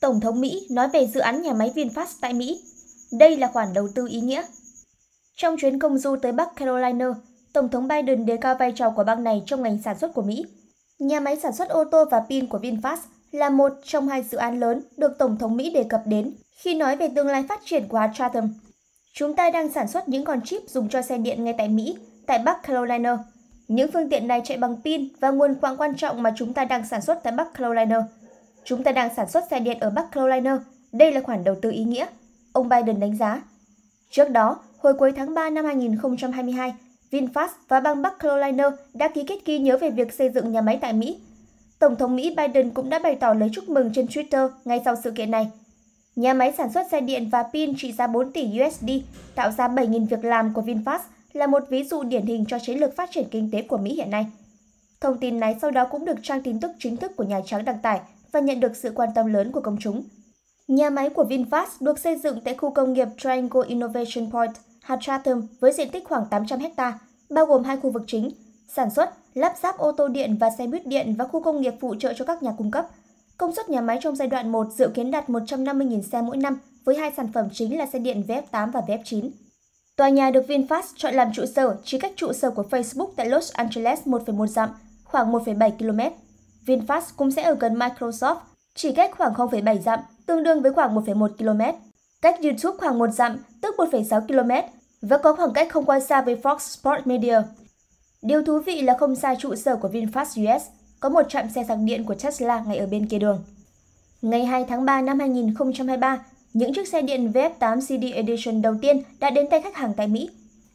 Tổng thống Mỹ nói về dự án nhà máy VinFast tại Mỹ. Đây là khoản đầu tư ý nghĩa. Trong chuyến công du tới Bắc Carolina, Tổng thống Biden đề cao vai trò của bang này trong ngành sản xuất của Mỹ. Nhà máy sản xuất ô tô và pin của VinFast là một trong hai dự án lớn được Tổng thống Mỹ đề cập đến khi nói về tương lai phát triển của Chatham. Chúng ta đang sản xuất những con chip dùng cho xe điện ngay tại Mỹ, tại Bắc Carolina. Những phương tiện này chạy bằng pin và nguồn quạng quan trọng mà chúng ta đang sản xuất tại Bắc Carolina. Chúng ta đang sản xuất xe điện ở Bắc Carolina. Đây là khoản đầu tư ý nghĩa. Ông Biden đánh giá. Trước đó, hồi cuối tháng 3 năm 2022, VinFast và bang Bắc Carolina đã ký kết ghi nhớ về việc xây dựng nhà máy tại Mỹ. Tổng thống Mỹ Biden cũng đã bày tỏ lời chúc mừng trên Twitter ngay sau sự kiện này. Nhà máy sản xuất xe điện và pin trị giá 4 tỷ USD tạo ra 7.000 việc làm của VinFast là một ví dụ điển hình cho chiến lược phát triển kinh tế của Mỹ hiện nay. Thông tin này sau đó cũng được trang tin tức chính thức của Nhà Trắng đăng tải và nhận được sự quan tâm lớn của công chúng. Nhà máy của VinFast được xây dựng tại khu công nghiệp Triangle Innovation Point, hạt Chatham với diện tích khoảng 800 ha, bao gồm hai khu vực chính, sản xuất, lắp ráp ô tô điện và xe buýt điện và khu công nghiệp phụ trợ cho các nhà cung cấp. Công suất nhà máy trong giai đoạn 1 dự kiến đạt 150.000 xe mỗi năm, với hai sản phẩm chính là xe điện VF8 và VF9. Tòa nhà được VinFast chọn làm trụ sở chỉ cách trụ sở của Facebook tại Los Angeles 1,1 dặm, khoảng 1,7 km. VinFast cũng sẽ ở gần Microsoft, chỉ cách khoảng 0,7 dặm, tương đương với khoảng 1,1 km. Cách YouTube khoảng 1 dặm, tức 1,6 km, và có khoảng cách không quá xa với Fox Sports Media. Điều thú vị là không xa trụ sở của VinFast US, có một trạm xe sạc điện của Tesla ngay ở bên kia đường. Ngày 2 tháng 3 năm 2023, những chiếc xe điện VF8 CD Edition đầu tiên đã đến tay khách hàng tại Mỹ.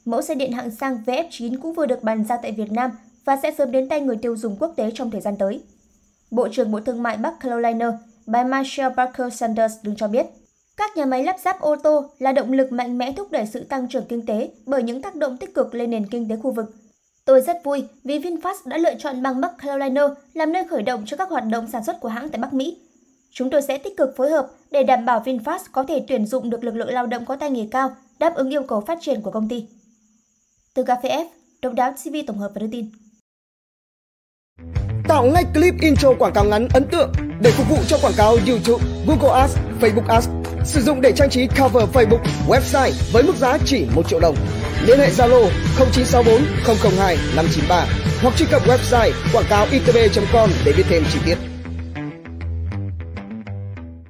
Mẫu xe điện hạng sang VF9 cũng vừa được bàn giao tại Việt Nam và sẽ sớm đến tay người tiêu dùng quốc tế trong thời gian tới. Bộ trưởng Bộ Thương mại Bắc Carolina, bà Michelle Parker Sanders đứng cho biết, các nhà máy lắp ráp ô tô là động lực mạnh mẽ thúc đẩy sự tăng trưởng kinh tế bởi những tác động tích cực lên nền kinh tế khu vực. Tôi rất vui vì VinFast đã lựa chọn bang Bắc Carolina làm nơi khởi động cho các hoạt động sản xuất của hãng tại Bắc Mỹ. Chúng tôi sẽ tích cực phối hợp để đảm bảo VinFast có thể tuyển dụng được lực lượng lao động có tay nghề cao, đáp ứng yêu cầu phát triển của công ty. Từ Cà phê F, Độc đáo TV tổng hợp và đưa tin. Tạo ngay clip intro quảng cáo ngắn ấn tượng để phục vụ cho quảng cáo YouTube, Google Ads, Facebook Ads. Sử dụng để trang trí cover Facebook, website với mức giá chỉ 1 triệu đồng. Liên hệ Zalo 0964 002 593 hoặc truy cập website quảng cáo itb.com để biết thêm chi tiết.